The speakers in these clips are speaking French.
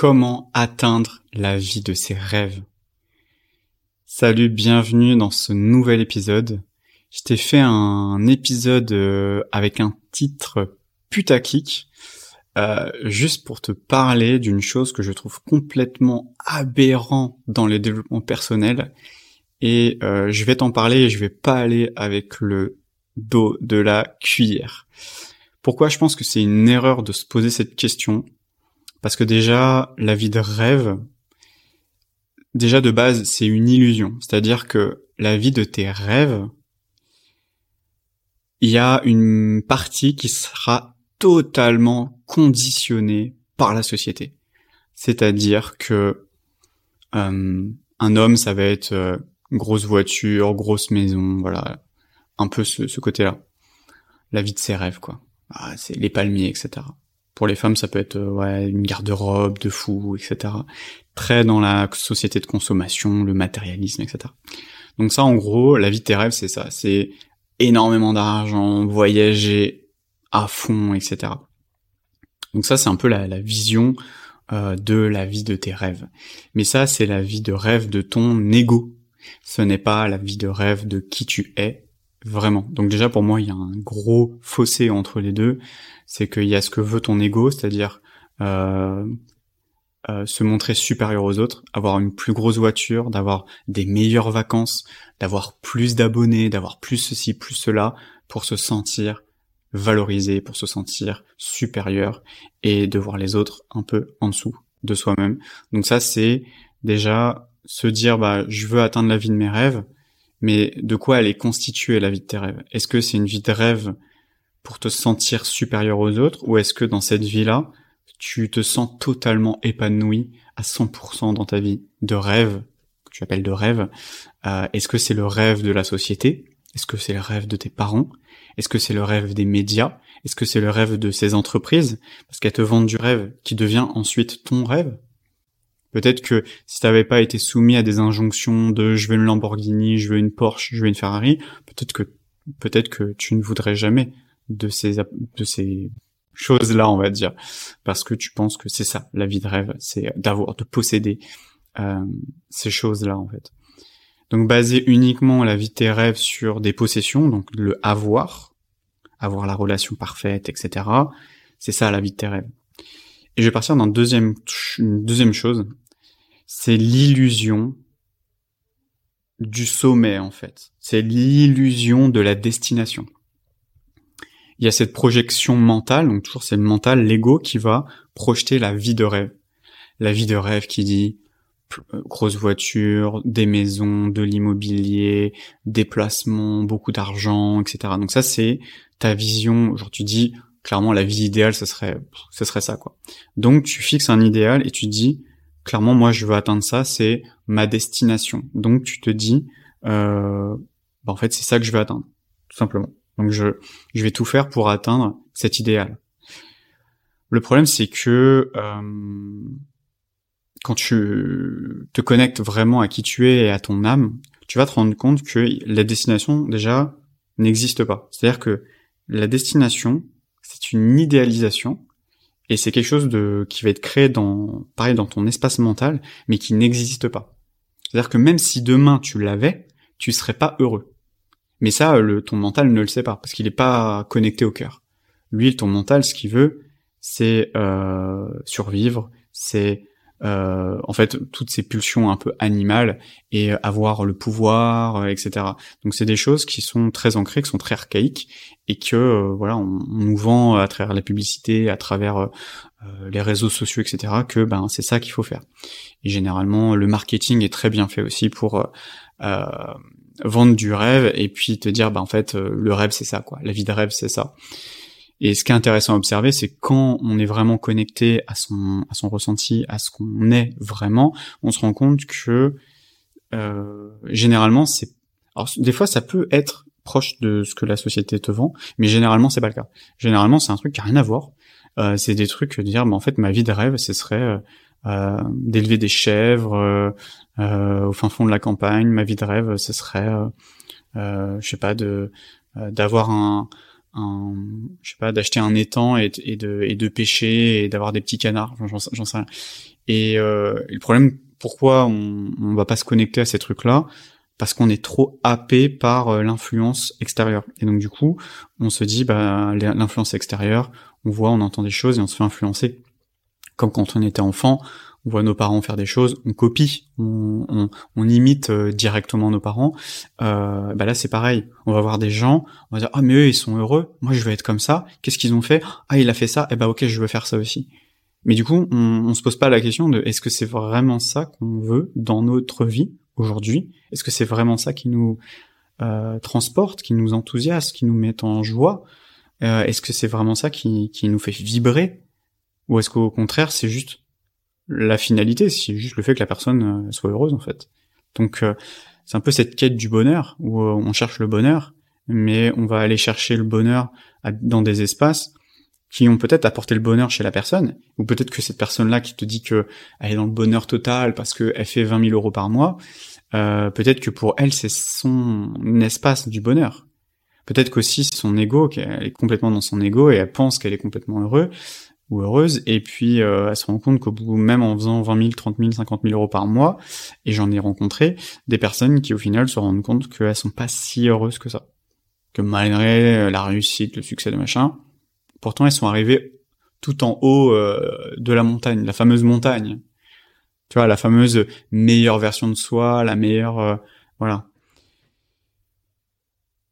Comment atteindre la vie de ses rêves Salut, bienvenue dans ce nouvel épisode. Je t'ai fait un épisode euh, avec un titre putaclic, euh, juste pour te parler d'une chose que je trouve complètement aberrant dans le développement personnel. Et euh, je vais t'en parler et je vais pas aller avec le dos de la cuillère. Pourquoi je pense que c'est une erreur de se poser cette question? Parce que déjà, la vie de rêve, déjà de base, c'est une illusion. C'est-à-dire que la vie de tes rêves, il y a une partie qui sera totalement conditionnée par la société. C'est-à-dire que euh, un homme, ça va être euh, grosse voiture, grosse maison, voilà, un peu ce, côté-là. La vie de ses rêves, quoi. Ah, c'est les palmiers, etc. Pour les femmes, ça peut être euh, une garde-robe de fou, etc. Très dans la société de consommation, le matérialisme, etc. Donc ça, en gros, la vie de tes rêves, c'est ça. C'est énormément d'argent, voyager à fond, etc. Donc ça, c'est un peu la, la vision euh, de la vie de tes rêves. Mais ça, c'est la vie de rêve de ton ego. Ce n'est pas la vie de rêve de qui tu es vraiment. Donc déjà, pour moi, il y a un gros fossé entre les deux. C'est qu'il y a ce que veut ton ego, c'est-à-dire euh, euh, se montrer supérieur aux autres, avoir une plus grosse voiture, d'avoir des meilleures vacances, d'avoir plus d'abonnés, d'avoir plus ceci, plus cela, pour se sentir valorisé, pour se sentir supérieur et de voir les autres un peu en dessous de soi-même. Donc ça, c'est déjà se dire, bah, je veux atteindre la vie de mes rêves, mais de quoi elle est constituée la vie de tes rêves? Est-ce que c'est une vie de rêve pour te sentir supérieur aux autres, ou est-ce que dans cette vie-là, tu te sens totalement épanoui à 100% dans ta vie de rêve, que tu appelles de rêve? Euh, est-ce que c'est le rêve de la société? Est-ce que c'est le rêve de tes parents? Est-ce que c'est le rêve des médias? Est-ce que c'est le rêve de ces entreprises? Parce qu'elles te vendent du rêve qui devient ensuite ton rêve? Peut-être que si tu n'avais pas été soumis à des injonctions de je veux une Lamborghini, je veux une Porsche, je veux une Ferrari, peut-être que peut-être que tu ne voudrais jamais de ces de ces chose là on va dire, parce que tu penses que c'est ça, la vie de rêve, c'est d'avoir, de posséder euh, ces choses-là, en fait. Donc baser uniquement la vie de tes rêves sur des possessions, donc le avoir, avoir la relation parfaite, etc. C'est ça la vie de tes rêves. Et je vais partir dans deuxième, une deuxième chose, c'est l'illusion du sommet en fait. C'est l'illusion de la destination il y a cette projection mentale, donc toujours c'est le mental, l'ego qui va projeter la vie de rêve. La vie de rêve qui dit euh, grosse voiture, des maisons, de l'immobilier, déplacements, beaucoup d'argent, etc. Donc ça c'est ta vision. Genre tu dis clairement la vie idéale, ce serait, ce serait ça quoi. Donc tu fixes un idéal et tu dis clairement moi je veux atteindre ça, c'est ma destination. Donc tu te dis euh, bah, en fait c'est ça que je veux atteindre, tout simplement. Donc je, je vais tout faire pour atteindre cet idéal. Le problème c'est que euh, quand tu te connectes vraiment à qui tu es et à ton âme, tu vas te rendre compte que la destination déjà n'existe pas. C'est-à-dire que la destination, c'est une idéalisation et c'est quelque chose de qui va être créé dans pareil dans ton espace mental mais qui n'existe pas. C'est-à-dire que même si demain tu l'avais, tu serais pas heureux. Mais ça, ton mental ne le sait pas, parce qu'il n'est pas connecté au cœur. Lui, ton mental, ce qu'il veut, c'est euh, survivre, c'est euh, en fait toutes ces pulsions un peu animales et avoir le pouvoir, euh, etc. Donc c'est des choses qui sont très ancrées, qui sont très archaïques et que euh, voilà, on, nous vend à travers la publicité, à travers euh, les réseaux sociaux, etc. Que ben c'est ça qu'il faut faire. Et généralement, le marketing est très bien fait aussi pour vendre du rêve et puis te dire bah en fait euh, le rêve c'est ça quoi, la vie de rêve c'est ça. Et ce qui est intéressant à observer, c'est quand on est vraiment connecté à son à son ressenti, à ce qu'on est vraiment, on se rend compte que euh, généralement c'est alors des fois ça peut être proche de ce que la société te vend, mais généralement c'est pas le cas. Généralement c'est un truc qui a rien à voir. Euh, c'est des trucs de dire bah en fait ma vie de rêve ce serait euh, euh, d'élever des chèvres euh, euh, au fin fond de la campagne. Ma vie de rêve, ce serait, je sais pas, de d'avoir un un, je sais pas, d'acheter un étang et, de et de pêcher et d'avoir des petits canards, j'en sais rien. Et, euh, le problème, pourquoi on on va pas se connecter à ces trucs-là? Parce qu'on est trop happé par euh, l'influence extérieure. Et donc du coup, on se dit, bah l'influence extérieure, on voit, on entend des choses et on se fait influencer. Comme quand on était enfant, on voit nos parents faire des choses, on copie, on, imite euh, directement nos parents. Euh, bah là c'est pareil, on va voir des gens, on va dire ah mais eux ils sont heureux, moi je veux être comme ça. Qu'est-ce qu'ils ont fait? Ah il a fait ça, et eh bah ok je veux faire ça aussi. Mais du coup on, on se pose pas la question de est-ce que c'est vraiment ça qu'on veut dans notre vie aujourd'hui? Est-ce que c'est vraiment ça qui nous euh, transporte, qui nous enthousiasme, qui nous met en joie? Euh, Est-ce que c'est vraiment ça qui, qui nous fait vibrer? Ou est-ce qu'au contraire c'est juste la finalité, c'est juste le fait que la personne euh, soit heureuse en fait. Donc euh, c'est un peu cette quête du bonheur où euh, on cherche le bonheur, mais on va aller chercher le bonheur dans des espaces qui ont peut-être apporté le bonheur chez la personne, ou peut-être que cette personne-là qui te dit que elle est dans le bonheur total parce qu'elle fait 20 000 euros par mois, euh, peut-être que pour elle c'est son espace du bonheur. Peut-être qu'aussi c'est son ego, qu'elle est complètement dans son ego et elle pense qu'elle est complètement heureux, ou heureuse, et puis euh, elle se rend compte qu'au bout, même en faisant 20 000, 30 000, 50 000 euros par mois, et j'en ai rencontré des personnes qui au final se rendent compte qu'elles sont pas si heureuses que ça, que malgré euh, la réussite, le succès de machin, pourtant elles sont arrivées tout en haut euh, de la montagne, la fameuse montagne, tu vois, la fameuse meilleure version de soi, la meilleure, voilà.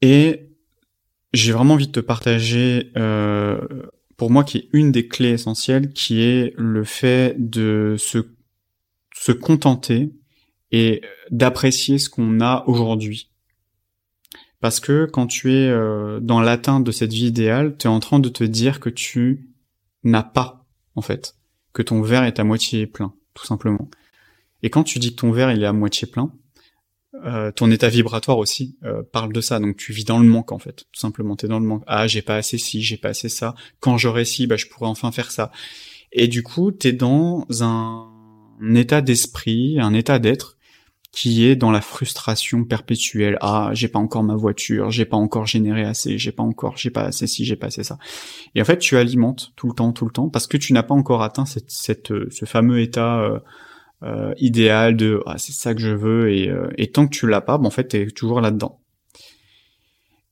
Et j'ai vraiment envie de te partager euh, pour moi qui est une des clés essentielles, qui est le fait de se, se contenter et d'apprécier ce qu'on a aujourd'hui. Parce que quand tu es euh, dans l'atteinte de cette vie idéale, tu es en train de te dire que tu n'as pas, en fait, que ton verre est à moitié plein, tout simplement. Et quand tu dis que ton verre il est à moitié plein, euh, ton état vibratoire aussi euh, parle de ça. Donc tu vis dans le manque en fait, tout simplement. T'es dans le manque. Ah, j'ai pas assez ci, j'ai pas assez ça. Quand j'aurai ci, bah je pourrais enfin faire ça. Et du coup, t'es dans un, état d'esprit, un état d'être qui est dans la frustration perpétuelle. Ah, j'ai pas encore ma voiture, j'ai pas encore généré assez, j'ai pas encore, j'ai pas assez ci, j'ai pas assez ça. Et en fait, tu alimentes tout le temps, tout le temps, parce que tu n'as pas encore atteint cette, cette, ce fameux état euh, idéal de ah, c'est ça que je veux et, euh, et tant que tu l'as pas, ben, en fait t'es toujours là-dedans.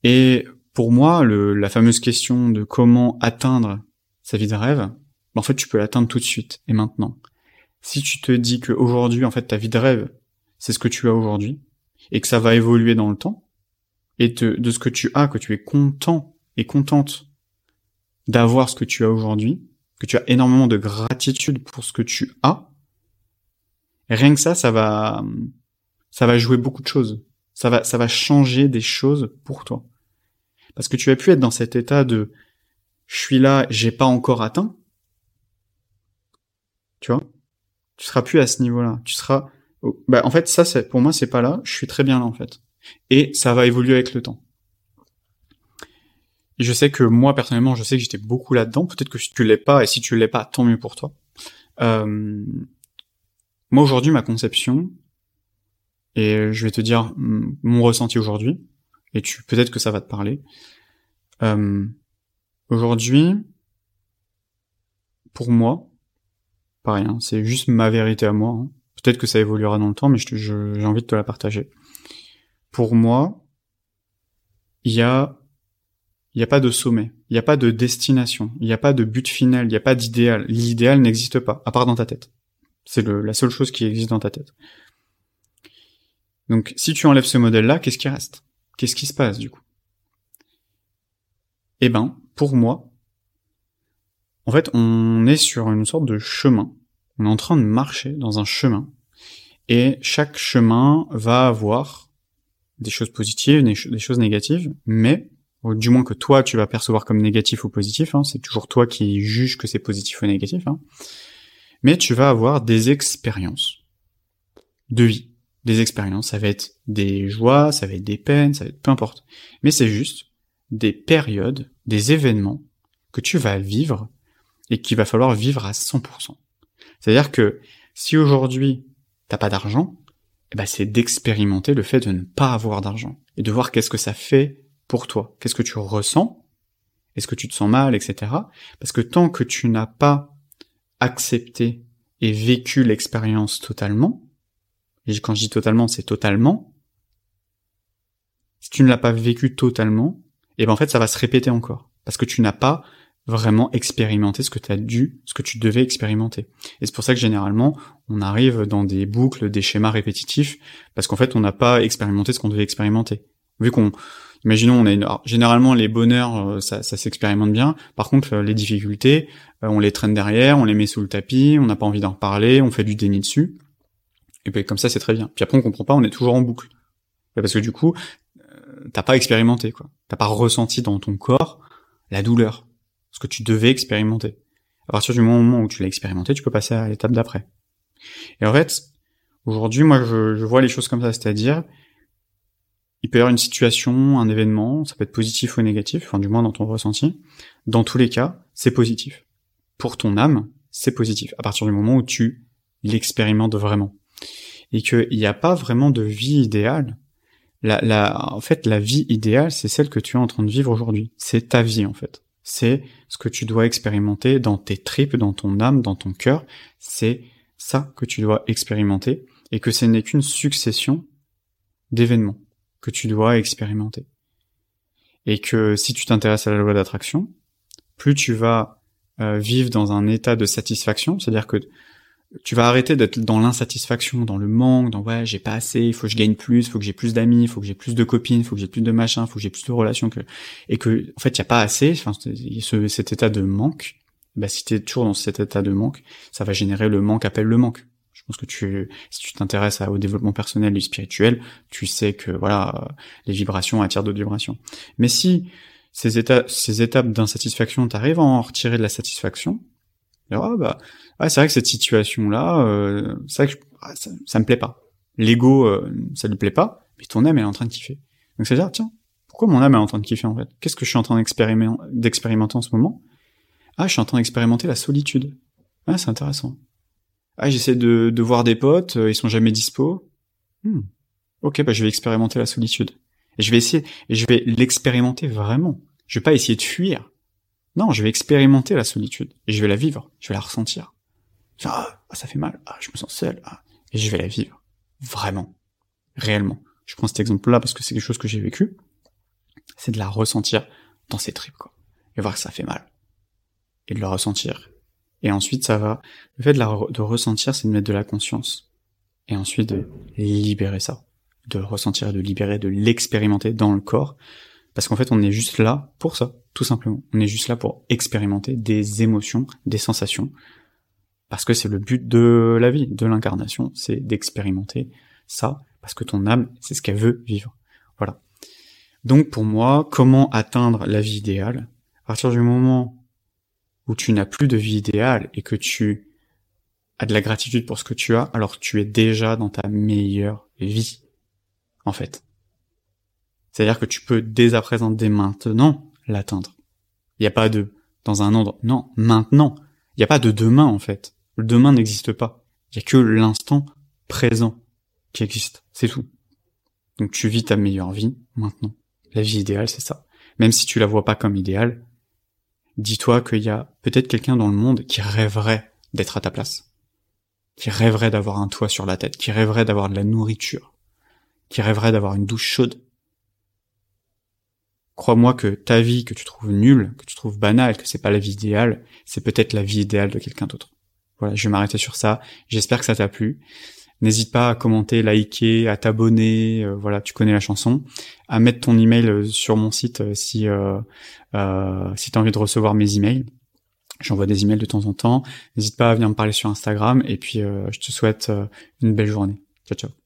Et pour moi, le, la fameuse question de comment atteindre sa vie de rêve, ben, en fait tu peux l'atteindre tout de suite et maintenant. Si tu te dis que aujourd'hui en fait ta vie de rêve c'est ce que tu as aujourd'hui et que ça va évoluer dans le temps et de, de ce que tu as que tu es content et contente d'avoir ce que tu as aujourd'hui, que tu as énormément de gratitude pour ce que tu as, rien que ça, ça va, ça va jouer beaucoup de choses. Ça va, ça va changer des choses pour toi. Parce que tu as pu être dans cet état de, je suis là, j'ai pas encore atteint. Tu vois? Tu seras plus à ce niveau-là. Tu seras, bah, en fait, ça, c'est, pour moi, c'est pas là. Je suis très bien là, en fait. Et ça va évoluer avec le temps. Je sais que moi, personnellement, je sais que j'étais beaucoup là-dedans. Peut-être que tu l'es pas, et si tu l'es pas, tant mieux pour toi. Euh, moi aujourd'hui, ma conception, et je vais te dire mon ressenti aujourd'hui, et tu peut-être que ça va te parler. Euh, aujourd'hui, pour moi, pareil, hein, c'est juste ma vérité à moi. Hein. Peut-être que ça évoluera dans le temps, mais j'ai envie de te la partager. Pour moi, il y a, il n'y a pas de sommet, il n'y a pas de destination, il n'y a pas de but final, il n'y a pas d'idéal. L'idéal n'existe pas, à part dans ta tête. C'est la seule chose qui existe dans ta tête. Donc, si tu enlèves ce modèle-là, qu'est-ce qui reste? Qu'est-ce qui se passe du coup? Eh ben, pour moi, en fait, on est sur une sorte de chemin. On est en train de marcher dans un chemin. Et chaque chemin va avoir des choses positives, des choses négatives, mais du moins que toi tu vas percevoir comme négatif ou positif, hein, c'est toujours toi qui juges que c'est positif ou négatif. Hein mais tu vas avoir des expériences de vie. Des expériences, ça va être des joies, ça va être des peines, ça va être peu importe. Mais c'est juste des périodes, des événements que tu vas vivre et qu'il va falloir vivre à 100%. C'est-à-dire que si aujourd'hui t'as pas d'argent, eh ben c'est d'expérimenter le fait de ne pas avoir d'argent et de voir qu'est-ce que ça fait pour toi, qu'est-ce que tu ressens? Est-ce que tu te sens mal, etc. Parce que tant que tu n'as pas accepté et vécu l'expérience totalement, et quand je dis totalement, c'est totalement, si tu ne l'as pas vécu totalement, et eh ben en fait ça va se répéter encore. Parce que tu n'as pas vraiment expérimenter ce que tu as dû, ce que tu devais expérimenter. Et c'est pour ça que généralement, on arrive dans des boucles, des schémas répétitifs, parce qu'en fait, on n'a pas expérimenté ce qu'on devait expérimenter. Vu qu'on, imaginons, on a une, généralement les bonheurs, euh, ça, s'expérimente bien. Par contre, euh, les difficultés, euh, on les traîne derrière, on les met sous le tapis, on n'a pas envie d'en reparler, on fait du déni dessus. Et puis comme ça, c'est très bien. Puis après, on comprend pas, on est toujours en boucle. Parce que du coup, t'as pas expérimenté, quoi. T'as pas ressenti dans ton corps la douleur ce que tu devais expérimenter. À partir du moment où tu l'as expérimenté, tu peux passer à l'étape d'après. Et en fait, aujourd'hui, moi, je, vois les choses comme ça, c'est-à-dire, il peut y avoir une situation, un événement, ça peut être positif ou négatif, enfin du moins dans ton ressenti. Dans tous les cas, c'est positif. Pour ton âme, c'est positif. À partir du moment où tu l'expérimentes vraiment. Et qu'il n'y a pas vraiment de vie idéale. La, en fait, la vie idéale, c'est celle que tu es en train de vivre aujourd'hui. C'est ta vie, en fait c'est ce que tu dois expérimenter dans tes tripes, dans ton âme, dans ton cœur. C'est ça que tu dois expérimenter et que ce n'est qu'une succession d'événements que tu dois expérimenter. Et que si tu t'intéresses à la loi d'attraction, plus tu vas euh, vivre dans un état de satisfaction, c'est-à-dire que tu vas arrêter d'être dans l'insatisfaction, dans le manque, dans ouais, j'ai pas assez, il faut que je gagne plus, il faut que j'ai plus d'amis, il faut que j'ai plus de copines, il faut que j'ai plus de machin, il faut que j'ai plus de relations que et que en fait, il y a pas assez, enfin ce, cet état de manque, bah si tu es toujours dans cet état de manque, ça va générer le manque appelle le manque. Je pense que tu si tu t'intéresses au développement personnel et spirituel, tu sais que voilà, les vibrations attirent d'autres vibrations. Mais si ces étapes ces étapes d'insatisfaction, t'arrives à en retirer de la satisfaction, ah bah ah, c'est vrai que cette situation-là, euh, c'est vrai que ah, ça, me plaît pas. L'ego, euh, ça lui plaît pas, mais ton âme, est en train de kiffer. Donc c'est dire, tiens, pourquoi mon âme est en train de kiffer en fait? Qu'est-ce que je suis en train d'expérimenter en ce moment? Ah, je suis en train d'expérimenter la solitude. Ah, c'est intéressant. Ah, j'essaie de, de voir des potes, euh, ils sont jamais dispo. Hmm. Ok, bah je vais expérimenter la solitude. Et je vais essayer, et je vais l'expérimenter vraiment. Je vais pas essayer de fuir. Non, je vais expérimenter la solitude. Et je vais la vivre. Je vais la ressentir. Ah, ah, ça fait mal, ah, je me sens seul, ah, et je vais la vivre. Vraiment. Réellement. Je prends cet exemple-là parce que c'est quelque chose que j'ai vécu. C'est de la ressentir dans ses tripes, quoi. Et voir que ça fait mal. Et de le ressentir. Et ensuite, ça va, le fait de, ressentir, c'est de mettre de la conscience. Et ensuite, de libérer ça. De ressentir de libérer, de l'expérimenter dans le corps. Parce qu'en fait, on est juste là pour ça, tout simplement. On est juste là pour expérimenter des émotions, des sensations, parce que c'est le but de la vie, de l'incarnation, c'est d'expérimenter ça, parce que ton âme, c'est ce qu'elle veut vivre. Voilà. Donc pour moi, comment atteindre la vie idéale? À partir du moment où tu n'as plus de vie idéale et que tu as de la gratitude pour ce que tu as, alors tu es déjà dans ta meilleure vie, en fait. C'est-à-dire que tu peux dès à présent, dès maintenant, l'atteindre. Il n'y a pas de dans un an, non, maintenant. Il n'y a pas de demain, en fait. Le demain n'existe pas. Il y a que l'instant présent qui existe. C'est tout. Donc tu vis ta meilleure vie maintenant. La vie idéale, c'est ça. Même si tu la vois pas comme idéale, dis-toi qu'il y a peut-être quelqu'un dans le monde qui rêverait d'être à ta place. Qui rêverait d'avoir un toit sur la tête, qui rêverait d'avoir de la nourriture, qui rêverait d'avoir une douche chaude. Crois-moi que ta vie que tu trouves nulle, que tu trouves banale, que c'est pas la vie idéale, c'est peut-être la vie idéale de quelqu'un d'autre. Voilà, je vais m'arrêter sur ça. J'espère que ça t'a plu. N'hésite pas à commenter, liker, à t'abonner, euh, voilà, tu connais la chanson, à mettre ton email euh, sur mon site euh, si euh, si t'as envie de recevoir mes emails. J'envoie des emails de temps en temps. N'hésite pas à venir me parler sur Instagram et puis je te souhaite une belle journée. Ciao ciao.